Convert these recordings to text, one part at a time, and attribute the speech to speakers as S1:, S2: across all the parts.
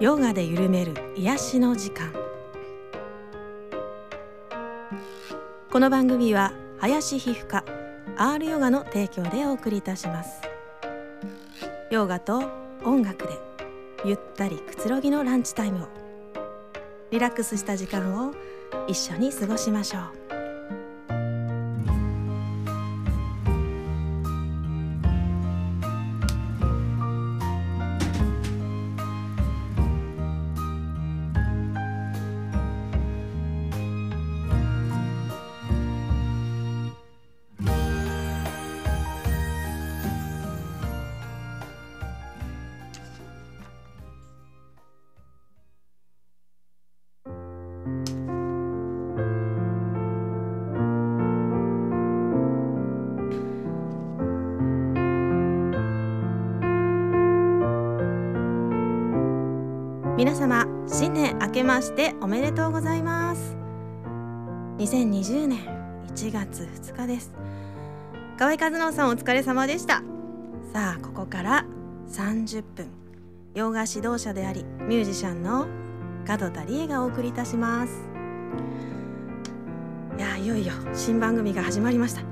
S1: ヨガで緩める癒しの時間。この番組は林皮膚科 R ヨガの提供でお送りいたします。ヨガと音楽でゆったりくつろぎのランチタイムをリラックスした時間を一緒に過ごしましょう。皆様新年明けましておめでとうございます。2020年1月2日です。河合和直さんお疲れ様でした。さあここから30分洋画指導者でありミュージシャンの門田理恵がお送りいたします。いやいよいよ新番組が始まりました。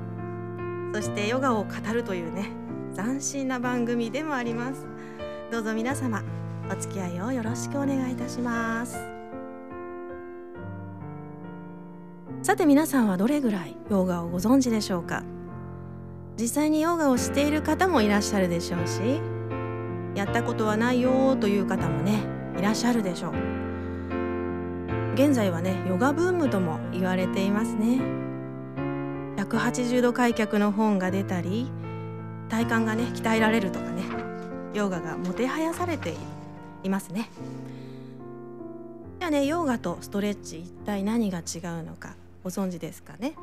S1: そしてヨガを語るというね斬新な番組でもあります。どうぞ皆様お付き合いをよろしくお願いいたします。さて皆さんはどれぐらいヨガをご存知でしょうか？実際にヨガをしている方もいらっしゃるでしょうしやったことはないよという方もねいらっしゃるでしょう。現在はねヨガブームとも言われていますね。180度開脚の本が出たり体幹がね鍛えられるとかねヨガがもてはやされている。いますね。じゃあねヨガとストレッチ一体何が違うのかご存知ですかね？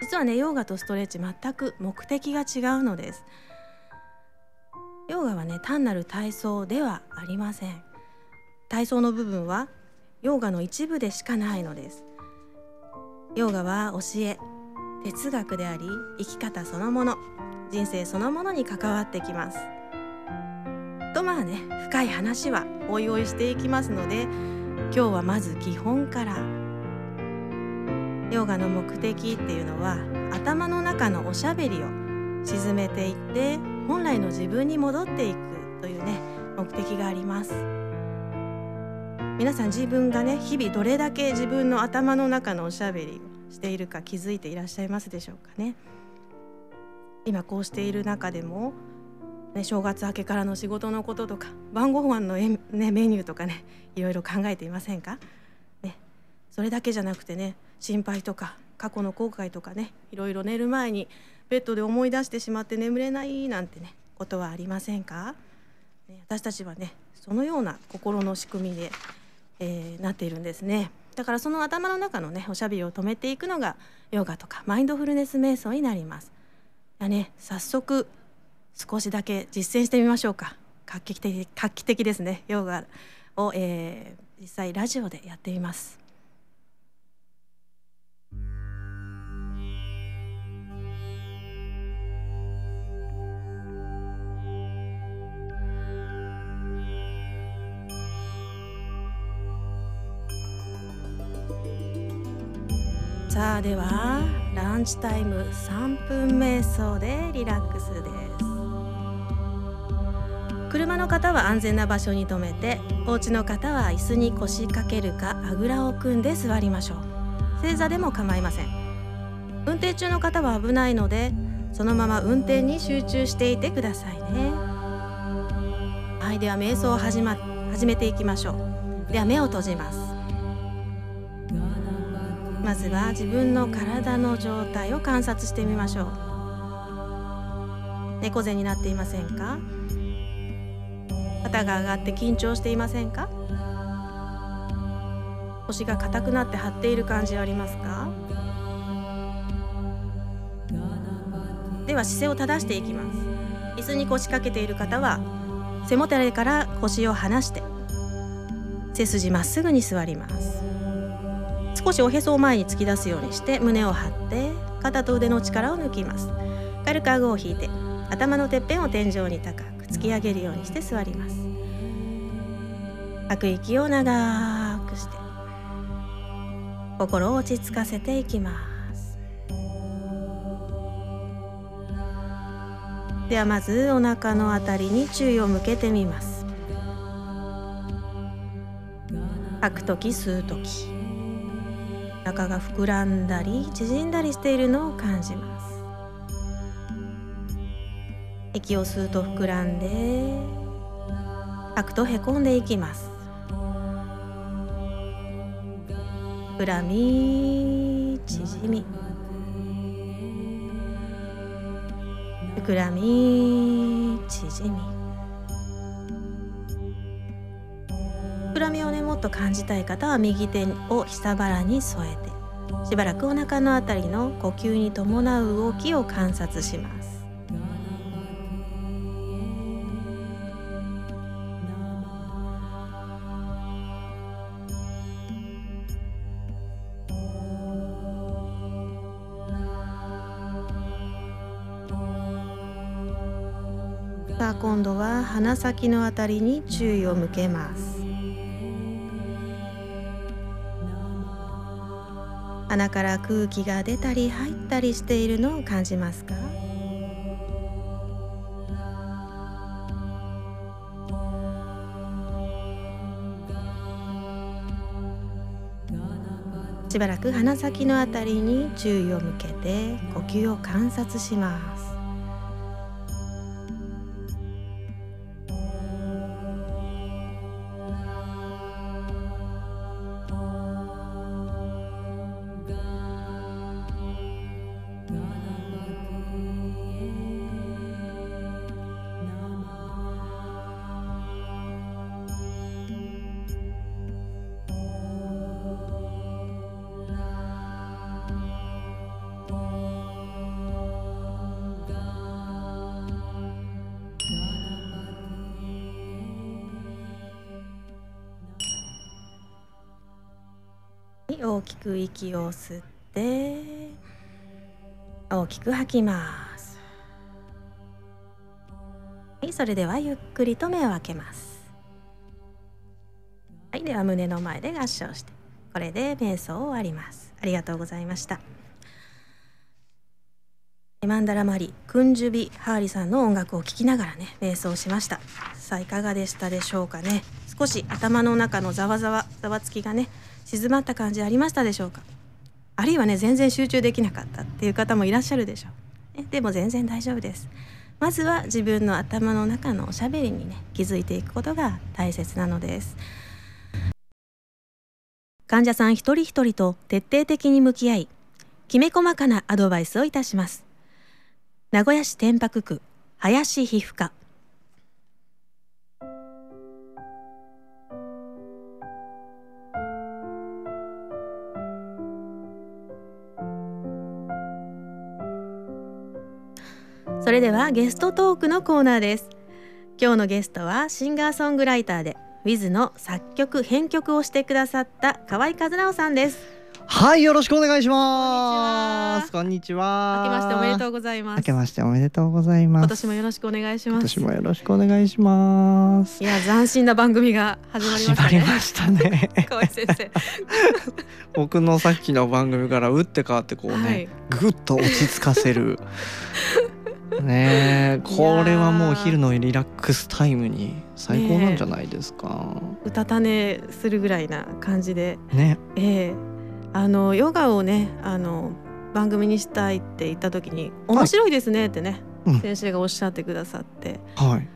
S1: 実はねヨガとストレッチ全く目的が違うのです。ヨガはね単なる体操ではありません。体操の部分はヨガの一部でしかないのです。ヨガは教え哲学であり生き方そのもの人生そのものに関わってきます。あね深い話はおいおいしていきますので今日はまず基本から。ヨガの目的っていうのは頭の中のおしゃべりを沈めていって本来の自分に戻っていくというね目的があります。皆さん自分がね日々どれだけ自分の頭の中のおしゃべりをしているか気づいていらっしゃいますでしょうかね。今こうしている中でもね、正月明けからの仕事のこととか晩ご飯のえ、ね、メニューとかねいろいろ考えていませんか、ね、それだけじゃなくてね心配とか過去の後悔とかねいろいろ寝る前にベッドで思い出してしまって眠れないなんてねことはありませんか、ね、私たちはねそのような心の仕組みで、えー、なっているんですね。だからその頭の中のねおしゃべりを止めていくのがヨガとかマインドフルネス瞑想になります。ね、早速少しだけ実践してみましょうか。画期的画期的ですね。ヨガを、えー、実際ラジオでやってみます。さあではランチタイム3分瞑想でリラックスです。車の方は安全な場所に停めてお家の方は椅子に腰掛けるかあぐらを組んで座りましょう。正座でも構いません。運転中の方は危ないのでそのまま運転に集中していてくださいね。はいでは瞑想を始,、ま、始めていきましょう。では目を閉じます。まずは自分の体の状態を観察してみましょう。猫背になっていませんか？肩が上がって緊張していませんか？腰が硬くなって張っている感じはありますか？では姿勢を正していきます。椅子に腰掛けている方は背もたれから腰を離して背筋まっすぐに座ります。少しおへそを前に突き出すようにして胸を張って肩と腕の力を抜きます。軽く顎を引いて頭のてっぺんを天井に高く。突き上げるようにして座ります。吐く息を長くして心を落ち着かせていきます。ではまずお腹のあたりに注意を向けてみます。吐く時吸う時中が膨らんだり縮んだりしているのを感じます。息を吸うと膨らんで吐くとへこんでいきます。膨らみ縮み。膨らみ縮み。膨らみをねもっと感じたい方は右手を下腹に添えてしばらくお腹のあたりの呼吸に伴う動きを観察します。今度は鼻先のあたりに注意を向けます。鼻から空気が出たり入ったりしているのを感じますか？しばらく鼻先のあたりに注意を向けて呼吸を観察します。大きく息を吸って大きく吐きます。はいそれではゆっくりと目を開けます。はいでは胸の前で合掌してこれで瞑想を終わります。ありがとうございました。マンダラマリクンジュビハーリさんの音楽を聴きながらね瞑想しました。さあいかがでしたでしょうかね。少し頭の中のざわざわざわつきがね静まった感じありましたでしょうか？あるいはね全然集中できなかったっていう方もいらっしゃるでしょう。ねでも全然大丈夫です。まずは自分の頭の中のおしゃべりにね気づいていくことが大切なのです。患者さん一人一人と徹底的に向き合いきめ細かなアドバイスをいたします。名古屋市天白区林皮膚科。それではゲストトークのコーナーです。今日のゲストはシンガーソングライターで Wiz の作曲編曲をしてくださった河合和直さんです。
S2: はいよろしくお願いします。こんにちは。
S1: 明けましておめでとうございます。
S2: 明けましておめでとうございます。
S1: 今年もよろしくお願いします。
S2: 今年もよろしくお願いします。
S1: いや斬新な番組が始まりましたね。
S2: 始まりましたね。
S1: 河合先生。
S2: 僕のさっきの番組から打って変わってこうね、
S1: はい。
S2: ぐっと落ち着かせるね。えこれはもう昼のリラックスタイムに最高なんじゃないですか。
S1: うたた寝するぐらいな感じで。
S2: ね。
S1: ええ。あのヨガをねあの番組にしたいって言った時に面白いですねってね、
S2: うん。
S1: 先生がおっしゃってくださって。
S2: はい。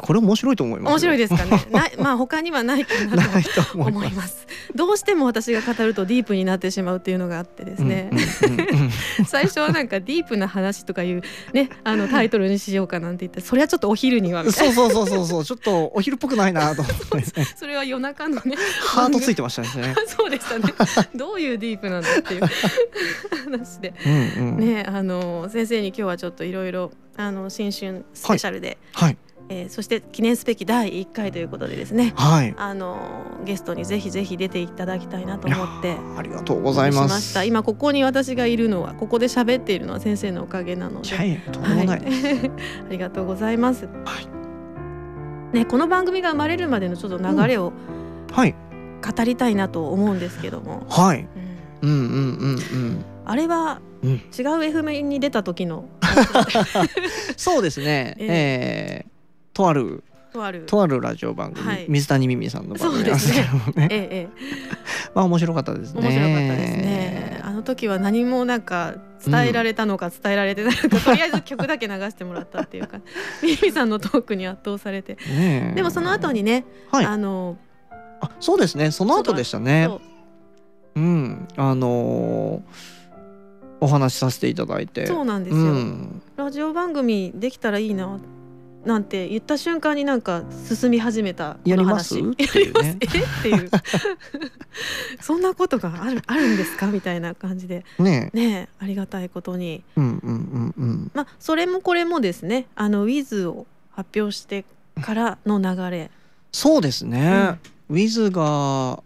S2: これ面白いと思います
S1: 面白いですかね？
S2: ね
S1: ないまあ他にはないかなと
S2: と思います。
S1: どうしても私が語るとディープになってしまうっていうのがあってですね、
S2: うんうんうんうん
S1: 最初はなんかディープな話とかいうねあのタイトルにしようかなんて言ってそれはちょっとお昼にはみたいな。
S2: そうそうそうそうそう。ちょっとお昼っぽくないなと思って。ね
S1: それは夜中のね
S2: ハートついてましたね。
S1: そうでしたね。どういうディープなんだっていう話で。
S2: うんうん。
S1: ねあの先生に今日はちょっといろいろあの新春スペシャルで、
S2: はい
S1: えーそして記念すべき第1回ということでですね。
S2: はい。
S1: あのゲストにぜひぜひ出ていただきたいなと思って。
S2: ありがとうございま。
S1: しますした。今ここに私がいるのはここで喋っているのは先生のおかげなので。はい。ありがとうございます。ねこの番組が生まれるまでのちょっと流れを
S2: はい。
S1: 語りたいなと思うんですけども、
S2: はい。
S1: うん。
S2: うんうんうん
S1: あれは
S2: うん。うん
S1: 違う FM に出た時の。
S2: そうですね。
S1: え
S2: え。ーとある
S1: とある。
S2: とあるラジオ番組、
S1: はい。
S2: 水谷美美さんの番組。なんですけどもね。
S1: えええ
S2: まあ面白かったです
S1: え、
S2: ね。
S1: 面白かったですね。あの時は何もなんか伝えられたのか伝えられてないのか、とりあえず曲だけ流してもらったっていうか ミミさんのトークに圧倒されて。
S2: ねえ。
S1: でもその後にね、
S2: はい。
S1: あの
S2: あそうですね。その後でしたね。
S1: そう。
S2: うん。あのーお話しさせていただいて。
S1: そうなんですよ、
S2: うん。
S1: ラジオ番組できたらいいななんて言った瞬間になんか進み始めたこ
S2: やります？っていうね。
S1: え？っていう。そんなことがある あるんですか？みたいな感じで。
S2: ね
S1: ねありがたいことに。
S2: うんうんうんうん。
S1: まあそれもこれもですねあの Wiz を発表してからの流れ、
S2: そうですね、ウィズが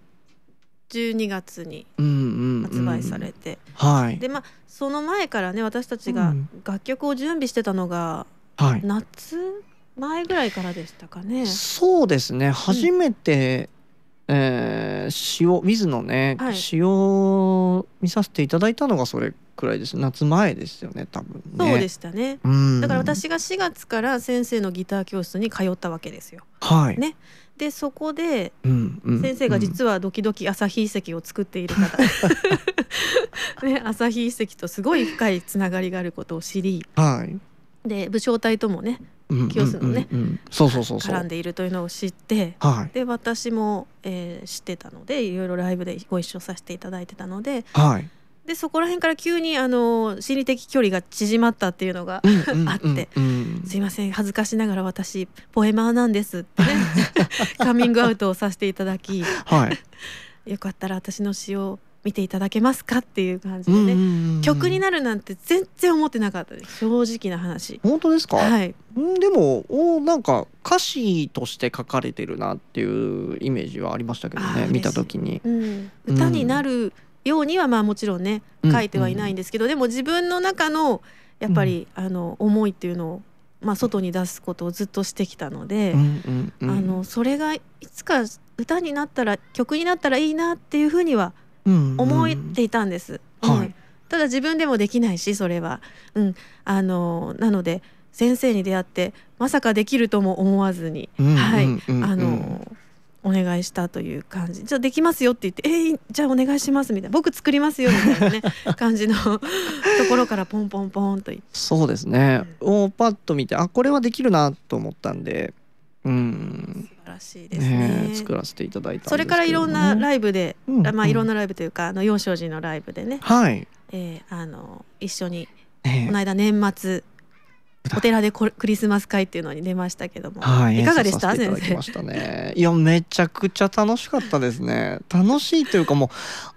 S1: 12月に
S2: うんうん、うん、
S1: 発売されて、
S2: はい。
S1: でまあその前からね私たちが
S2: うん。
S1: 楽曲を準備してたのが
S2: はい。
S1: 夏前ぐらいからでしたかね。
S2: そうですね。初めて、えー詩を水のね、
S1: はい。
S2: 詩を見させていただいたのがそれくらいです。夏前ですよね多分ね。
S1: そうでしたね。
S2: うん。
S1: だから私が4月から先生のギター教室に通ったわけですよ。
S2: はい、
S1: ね。でそこで
S2: うんうん
S1: 先生が実はドキドキ朝日遺跡を作っている方、ね、朝日遺跡とすごい深いつながりがあることを知り
S2: うんはい
S1: で武将隊ともね
S2: うん
S1: 教室のね絡んでいるというのを知って
S2: はい。
S1: で私も、えー知ってたのでいろいろライブでご一緒させていただいてたので
S2: はい。
S1: でそこら辺から急にあの心理的距離が縮まったっていうのが あって
S2: うん。
S1: すいません恥ずかしながら私ポエマーなんですってね カミングアウトをさせていただき
S2: はい。
S1: よかったら私の詩を見ていただけますかっていう感じでね、
S2: うんうんうん
S1: 曲になるなんて全然思ってなかったです。正直な話。
S2: 本当ですか、
S1: はい。
S2: うんでもおなんか歌詞として書かれてるなっていうイメージはありましたけどね見た時に。
S1: うん、歌になるようにはまあもちろんね
S2: うん
S1: 書いてはいないんですけど、でも自分の中のやっぱり、あの思いっていうのを、まあ、外に出すことをずっとしてきたので、
S2: うんうんうん。
S1: あのそれがいつか歌になったら曲になったらいいなっていうふうには
S2: うんうん
S1: 思っていたんです。ただ自分でもできないしそれは、うん、あのなので先生に出会ってまさかできるとも思わずに、
S2: うん
S1: はい、あのお願いしたという感じ。じゃあできますよって言って「えー、じゃあお願いします」みたいな「僕作りますよ」みたいなね 感じのところからポンポンポンと言って。
S2: そうですね。をパッと見てあこれはできるなと思ったんで、うん
S1: 素晴らしいですね。
S2: ね作らせていただいた。
S1: それからいろんなライブで、
S2: うん
S1: まあいろんなライブというかあの幼少時のライブでね、
S2: はい。
S1: えーあの一緒に
S2: ね
S1: この間年末お寺でコクリスマス会っていうのに出ましたけども、
S2: はい、
S1: いかがでした？先生。
S2: いやめちゃくちゃ楽しかったですね。楽しいというかもう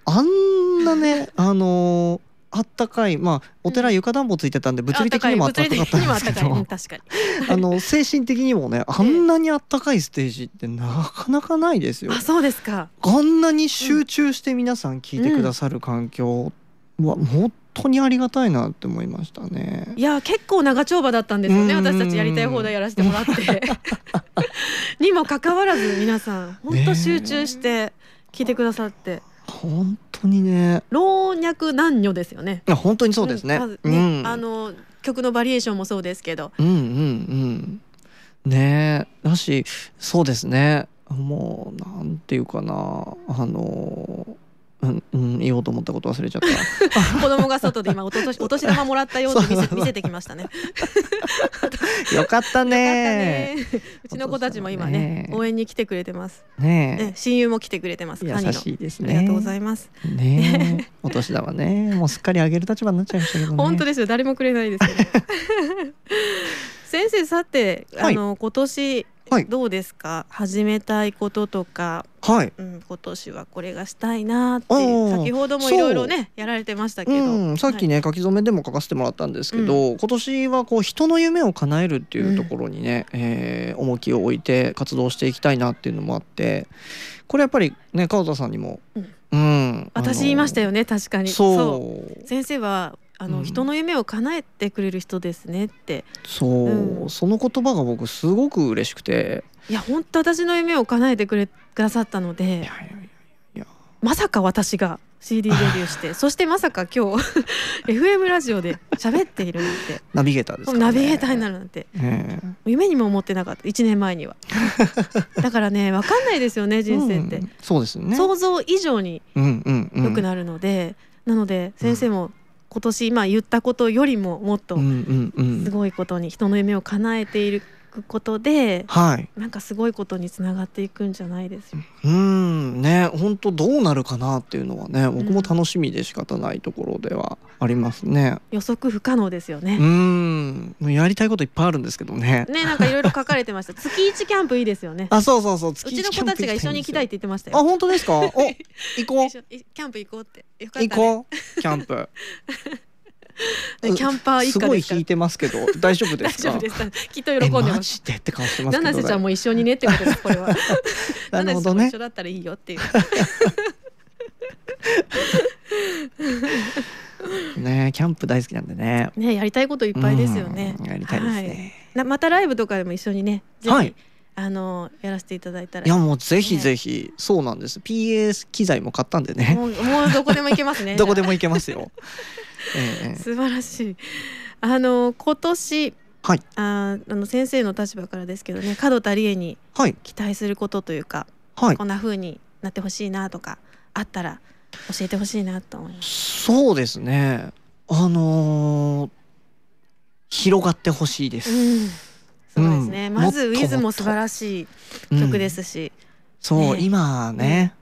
S2: あんなねあのーあったかいまあお寺床暖房ついてたんで物理的にもあったかかったんですけど。
S1: うん
S2: あの精神的にもね あんなにあったかいステージってなかなかないですよ。
S1: あそうですか。
S2: あんなに集中して皆さん聞いてくださる環境は本当にありがたいなって思いましたね。
S1: いや結構長丁場だったんですよね
S2: うん。
S1: 私たちやりたい放題やらせてもらって。にもかかわらず皆さん本当集中して聞いてくださって。
S2: 本当にね。
S1: 老若男女ですよね。
S2: あ本当にそうですね。
S1: んまず
S2: うん。
S1: ねあの曲のバリエーションもそうですけど。
S2: うんうんうん。ねえ。だしそうですね。もうなんていうかな。あのうん、うん、言おうと思ったこと忘れちゃった
S1: 子供が外で今お年お年玉もらったよ
S2: うそうそう
S1: せ見せてきましたね。よ
S2: よかったね
S1: ね。うちの子たちも今
S2: ね
S1: ね応援に来てくれてます。
S2: ね
S1: ね親友も来てくれてます。
S2: 優しいですね
S1: ありがとうございます。
S2: ねえお年玉ねもうすっかりあげる立場になっちゃいましたけどね
S1: 本当ですよ誰もくれないですけど。先生さてあの、今年
S2: はい。
S1: どうですか？始めたいこととか、
S2: はい。
S1: うん、今年はこれがしたいなって先ほどもいろいろねやられてましたけど、
S2: うん、さっきね、書き初めでも書かせてもらったんですけど、今年はこう人の夢を叶えるっていうところにね、えー重きを置いて活動していきたいなっていうのもあってこれやっぱりね川田さんにも、
S1: うん。
S2: うん。
S1: 私言いましたよね確かに。
S2: そう。
S1: 先生はあの、
S2: うん。
S1: 人の夢を叶えてくれる人ですねって。
S2: そう、
S1: うん。
S2: その言葉が僕すごく嬉しくて。
S1: いや本当私の夢を叶えてくれくださったので
S2: いやいやいや。
S1: まさか私が CD デビューして そしてまさか今日 FM ラジオで喋っているなんて。
S2: ナビゲーターですね、
S1: ナビゲーターになるなんて。
S2: え
S1: 夢にも思ってなかった。1年前には。だからね分かんないですよね
S2: え
S1: 人生って、
S2: うん。そうですね。
S1: 想像以上に
S2: うんうんうん。
S1: 良くなるので、なので先生も今年今言ったことよりももっとすごいことに人の夢を叶えていくことで
S2: はい
S1: なんかすごいことにつながっていくんじゃないですよ。
S2: うんね本当どうなるかなっていうのはね僕も楽しみで仕方ないところではありますね
S1: 予測不可能ですよ
S2: う
S1: ね。
S2: んやりたいこといっぱいあるんですけどね
S1: ねなんかいろいろ書かれてました。月一キャンプいいですよね。
S2: あそうそうそう
S1: う
S2: 月
S1: ちの子たちが一緒に行きたいって言ってました
S2: あ
S1: よ。
S2: 本当ですか？お行こう
S1: キャンプ行こうって。ね。
S2: 行こう キャンプ
S1: ね キャンパー一
S2: すごい引い。てますけど大丈夫で
S1: 大
S2: すか？
S1: 丈夫です。きっと喜んでます。
S2: ジでって顔してますけど
S1: 七瀬ちゃんも一緒にねってことです。これは。
S2: なるほどね
S1: 一緒だったらいいよっていう。
S2: ねキャンプ大好きなんでね
S1: ねやりたいこといっぱいですよね。
S2: うんやりたいですね、
S1: なまたライブとかでも一緒にね。ぜひ
S2: はい
S1: あのやらせていただいたら。
S2: いやもうぜひ
S1: ね
S2: ぜひ、そうなんです PA 機材も買ったんでね
S1: もうどこでも行けますね。
S2: どこでも行けますよええ。
S1: 素晴らしい。あの今年
S2: はい。
S1: ああの先生の立場からですけどね門田理恵に
S2: はい。
S1: 期待することというか、
S2: はい。
S1: こんな風になってほしいなとかあったら教えてほしいなと思います。
S2: そうですね。あのー広がってほしいです、
S1: うん、そうですね。
S2: うん。
S1: まずウィズも素晴らしい
S2: うん
S1: 曲ですし、
S2: そう、
S1: ね。
S2: 今ね、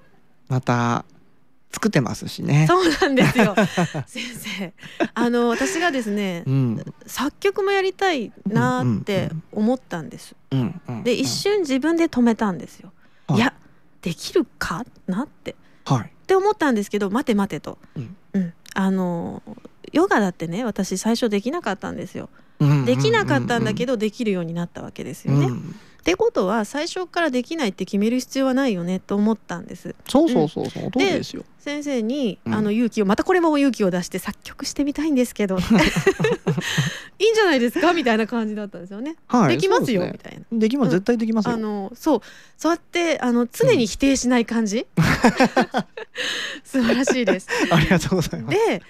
S2: また作ってますしね。
S1: そうなんですよ。先生。あの私がですね
S2: うん。
S1: 作曲もやりたいなって思ったんです。
S2: うんうん
S1: で一瞬自分で止めたんですよ。
S2: はい。
S1: いやできるかなって。
S2: はい。
S1: って思ったんですけど待て待てと、
S2: うん。
S1: うん。あのヨガだってね私最初できなかったんですよ。
S2: うん
S1: できなかったんだけ
S2: ど
S1: どできるようになったわけですよね。
S2: うん
S1: ってことは最初からできないって決める必要はないよねと思ったんです。
S2: そうそうそうそう、通りですよ。
S1: 先生に、
S2: うん。
S1: あの勇気をまたこれも勇気を出して作曲してみたいんですけど。いいんじゃないですかみたいな感じだったんですよね。
S2: はい
S1: できますよ
S2: そうで
S1: みたいな。
S2: ねできます、
S1: うん。
S2: 絶対できますよ。
S1: あのそう。そうやってあの常に否定しない感じ、素晴らしいです。
S2: ありがとうございます。
S1: で、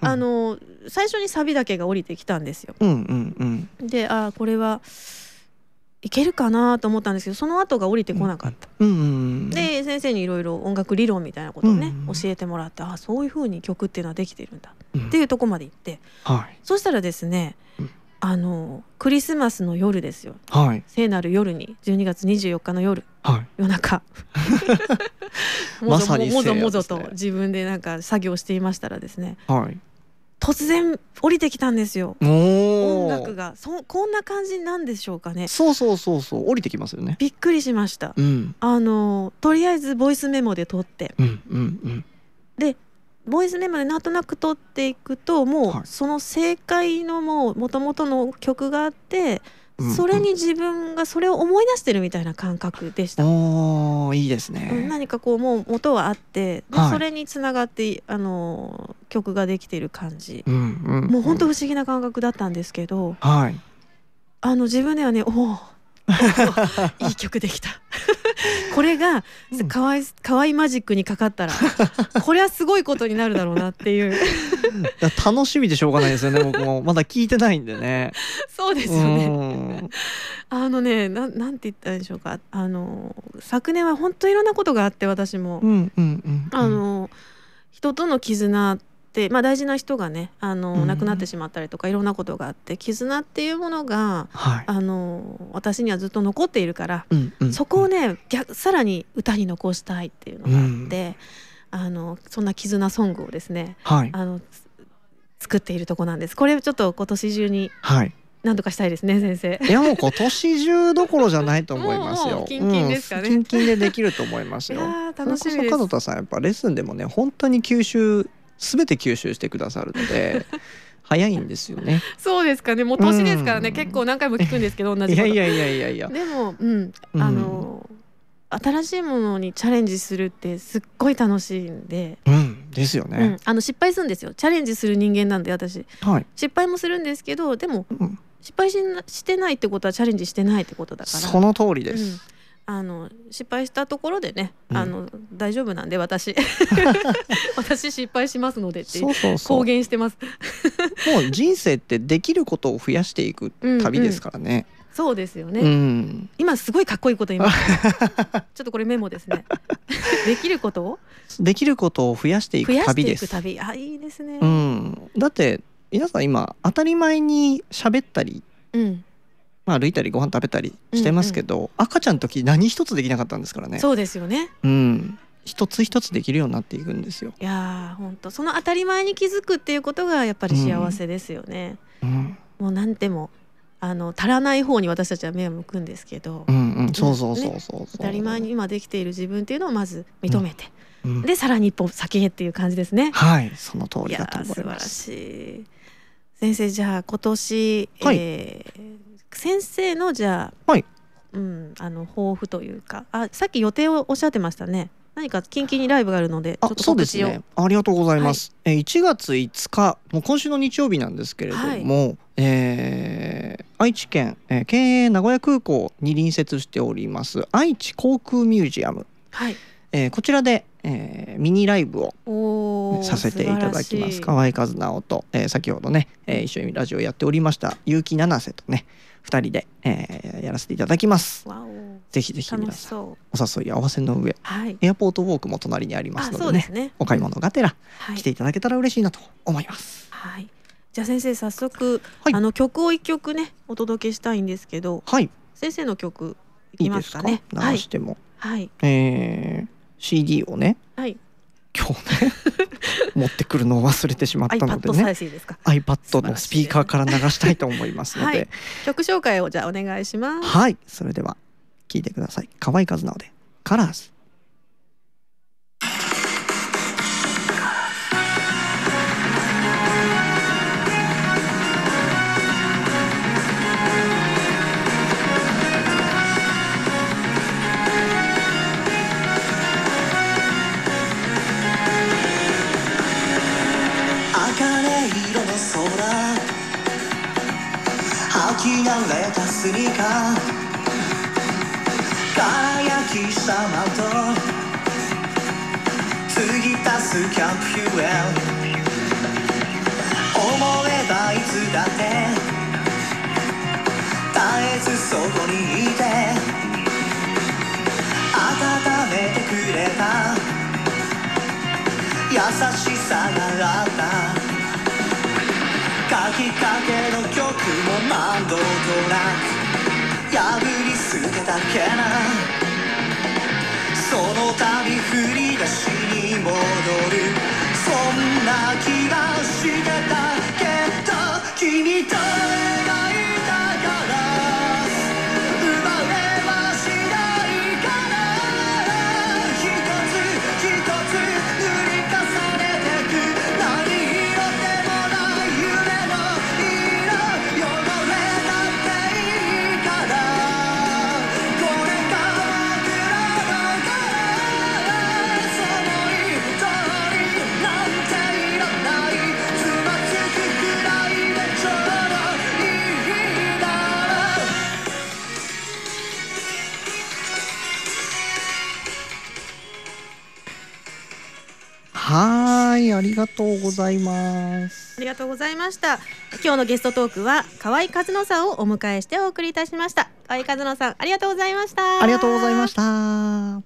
S2: うん。
S1: あの最初にサビだけが降りてきたんですよ。
S2: うんうんうん。
S1: であーこれはいけるかなと思ったんですけどその後が降りてこなかった。
S2: うんうんうん
S1: で先生にいろいろ音楽理論みたいなことをね、
S2: うん
S1: 教えてもらってあそういう風に曲っていうのはできてるんだ
S2: うん。
S1: っていうとこまで行って。
S2: はい。
S1: そしたらですね、
S2: うん。
S1: あのクリスマスの夜ですよ。
S2: はい。
S1: 聖なる夜に12月24日の夜。
S2: はい。
S1: 夜中。もぞ
S2: まさに
S1: もぞもぞと自分でなんか作業していましたらですね
S2: はい
S1: 突然降りてきたんですよ。音楽が。そこんな感じなんでしょうかね。
S2: そうそうそうそう。降りてきますよね。
S1: びっくりしました。
S2: うん。
S1: あのとりあえずボイスメモで撮って。
S2: うんうん
S1: ボイスメモでなんとなく撮っていくともう
S2: はい。
S1: その正解のもう元々の曲があって
S2: うん
S1: それに自分がそれを思い出してるみたいな感覚でした。
S2: いいです
S1: うん
S2: ね
S1: 何かこうもう元はあってで
S2: はい。
S1: それにつながってあの曲ができてる感じ。
S2: うんうん
S1: もう本当不思議な感覚だったんですけど
S2: はい。
S1: あの自分ではねおおいい曲できた。これが
S2: うん。
S1: かわいかわいマジックにかかったら これはすごいことになるだろうなっていう。
S2: 楽しみでしょうがないですよね。僕も。まだ聞いてないんでね。
S1: そうですよね。
S2: うん。
S1: あのねなんなんて言ったらいいんでしょうか。あの昨年は本当いろんなことがあって私も、
S2: うんうんうん。
S1: あの人との絆まあ、大事な人がねあの、
S2: うん
S1: 亡くなってしまったりとかいろんなことがあって絆っていうものが
S2: はい
S1: あの私にはずっと残っているから、
S2: うんうん
S1: そこをね逆さらに歌に残したいっていうのがあって、あのそんな絆ソングをですね
S2: はい
S1: あのつ作っているとこなんです。これちょっと今年中に
S2: はい
S1: 何とかしたいですね先生。
S2: いやもう今年中どころじゃないと思いますよ。
S1: キンキンですかね
S2: うんキンキンでできると思います
S1: い
S2: よ。
S1: やー楽しみです
S2: 門田さんやっぱレッスンでもね本当に吸収すべて吸収してくださるので 早いんですよね。
S1: そうですかね。もう年ですからね、
S2: うん。
S1: 結構何回も聞くんですけど同じこと。
S2: いやいやいやいやいや。
S1: でもうん。
S2: うん。
S1: あの、新しいものにチャレンジするってすっごい楽しいんで。
S2: うん。ですよ
S1: うん。
S2: ね、
S1: あの失敗するんですよ。チャレンジする人間なんで私。
S2: はい、
S1: 失敗もするんですけどでも
S2: うん、
S1: 失敗しなしてないってことはチャレンジしてないってことだから。
S2: その通りで
S1: うん。
S2: す、
S1: あの失敗したところでね、
S2: うん。
S1: あの大丈夫なんで私。私失敗しますのでって公言してます。
S2: もう人生ってできることを増やしていく旅ですからね。
S1: そうですよね、
S2: うん、
S1: 今すごいかっこいいこと言いました ちょっとこれメモですね。できることを？
S2: できることを増やしていく
S1: 増やしてい
S2: 旅です。
S1: く旅。あいいですね。
S2: うん、だって皆さん今当たり前に喋ったり、
S1: うん
S2: まあ、歩いたりご飯食べたりしてますけど、赤ちゃんの時何一つできなかったんですからね。
S1: そうですよね
S2: うん、一つ一つできるようになっていくんですよ。
S1: いやー本当その当たり前に気づくっていうことがやっぱり幸せですよね、
S2: うん、
S1: もうなんてもあの足らない方に私たちは目を向くんですけど、
S2: うん、うん、そうそうそうそうそう。
S1: 当たり前に今できている自分っていうのをまず認めて、
S2: うん。
S1: でさらに一歩先へっていう感じですね。
S2: はい、その通りだと思
S1: ー素晴ら
S2: います。
S1: しい先生じゃあ今年、
S2: はい。
S1: えー先生のじゃあ、
S2: はい。
S1: うん、あの抱負というかあさっき予定をおっしゃってましたね。何か近々にライブがあるのでちょっ、と
S2: あそうですね。ありがとうございます。えー1月5日、もう今週の日曜日なんですけれども、えー愛知県、えー県営名古屋空港に隣接しております愛知航空ミュージアム、
S1: はい。
S2: えーこちらで、えーミニライブをさせていただきます。河合和直と、えー先ほどね、えー一緒にラジオやっておりました結城七瀬とね、二人で、えーやらせていただきます。ぜひぜひ皆さんお誘い合わせの上、
S1: はい。
S2: エアポートウォークも隣にあります
S1: あ
S2: のでね、
S1: ね。
S2: お買い物がてら
S1: はい。
S2: 来ていただけたら嬉しいなと思います。
S1: はい。じゃあ先生早速、
S2: はい。
S1: あの曲を一曲ねお届けしたいんですけど
S2: はい、
S1: 先生の曲い
S2: い
S1: き
S2: いですか？
S1: ますかね。
S2: 流
S1: はい。
S2: しても、
S1: はい。
S2: えー CD をね、
S1: はい
S2: 今日ね持ってくるのを忘れてしまったのでね。iPad のスピーカーから流したいと思いますので、
S1: はい曲紹介をじゃあお願いします
S2: はい、それでは聞いてください。河合和直でカラーズ。
S3: き慣れたスニーカー輝きさまと継ぎ足すキャンプフューエル思えばいつだって絶えずそこにいて。温めてくれた。優しさがあった。きかけの曲も何度となく。破り捨てたけな。その度振り出しに戻る。そんな気がしてたけど君と
S2: とうございます。
S1: ありがとうございました。今日のゲストトークは河合和乃さんをお迎えしてお送りいたしました。河合和乃さんありがとうございました。
S2: ありがとうございました。
S1: あ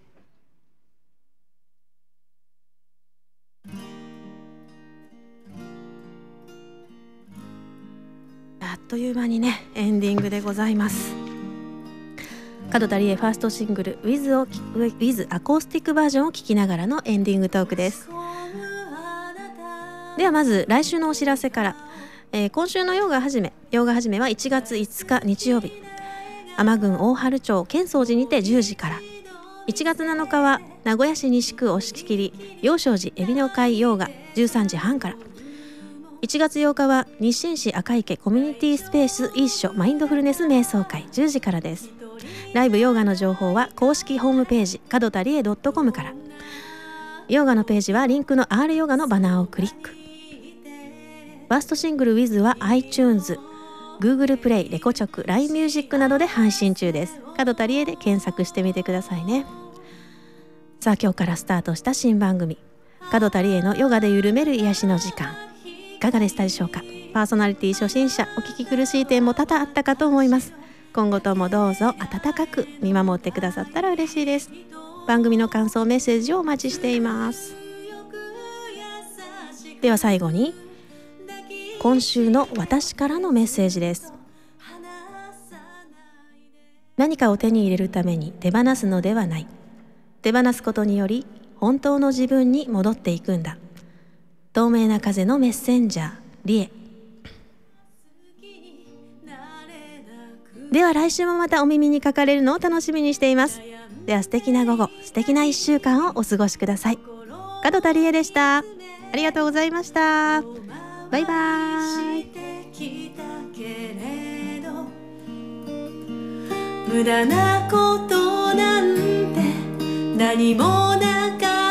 S1: っという間にねエンディングでございます。門田理恵ファーストシングル With, を With アコースティックバージョンを聴きながらのエンディングトークですではまず来週のお知らせから、えー今週のヨガ始めヨガ始めは1月5日日曜日。天郡大春町建宗寺にて10時から。1月7日は名古屋市西区押切陽正寺海老の会ヨガ13時半から。1月8日は日清市赤池コミュニティスペース一緒マインドフルネス瞑想会10時からです。ライブヨガの情報は公式ホームページ角田理恵 .com から。
S4: ヨガのページはリンクの R ヨガのバナーをクリック。ファーストシングル Wiz は iTunes Google プレイ、レコチョク、LINE ミュージックなどで配信中です。角田理恵で検索してみてくださいね。さあ今日からスタートした新番組。角田理恵のヨガで緩める癒しの時間。いかがでしたでしょうか？パーソナリティ初心者お聞き苦しい点も多々あったかと思います。今後ともどうぞ温かく見守ってくださったら嬉しいです。番組の感想メッセージをお待ちしています。では最後に今週の私からのメッセージです。何かを手に入れるために手放すのではない。手放すことにより本当の自分に戻っていくんだ。透明な風のメッセンジャーリエ。では来週もまたお耳にかかれるのを楽しみにしています。では素敵な午後素敵な一週間をお過ごしください。門田理恵でした。ありがとうございました。バイバイ。
S1: 無駄なことなんて何もなかった。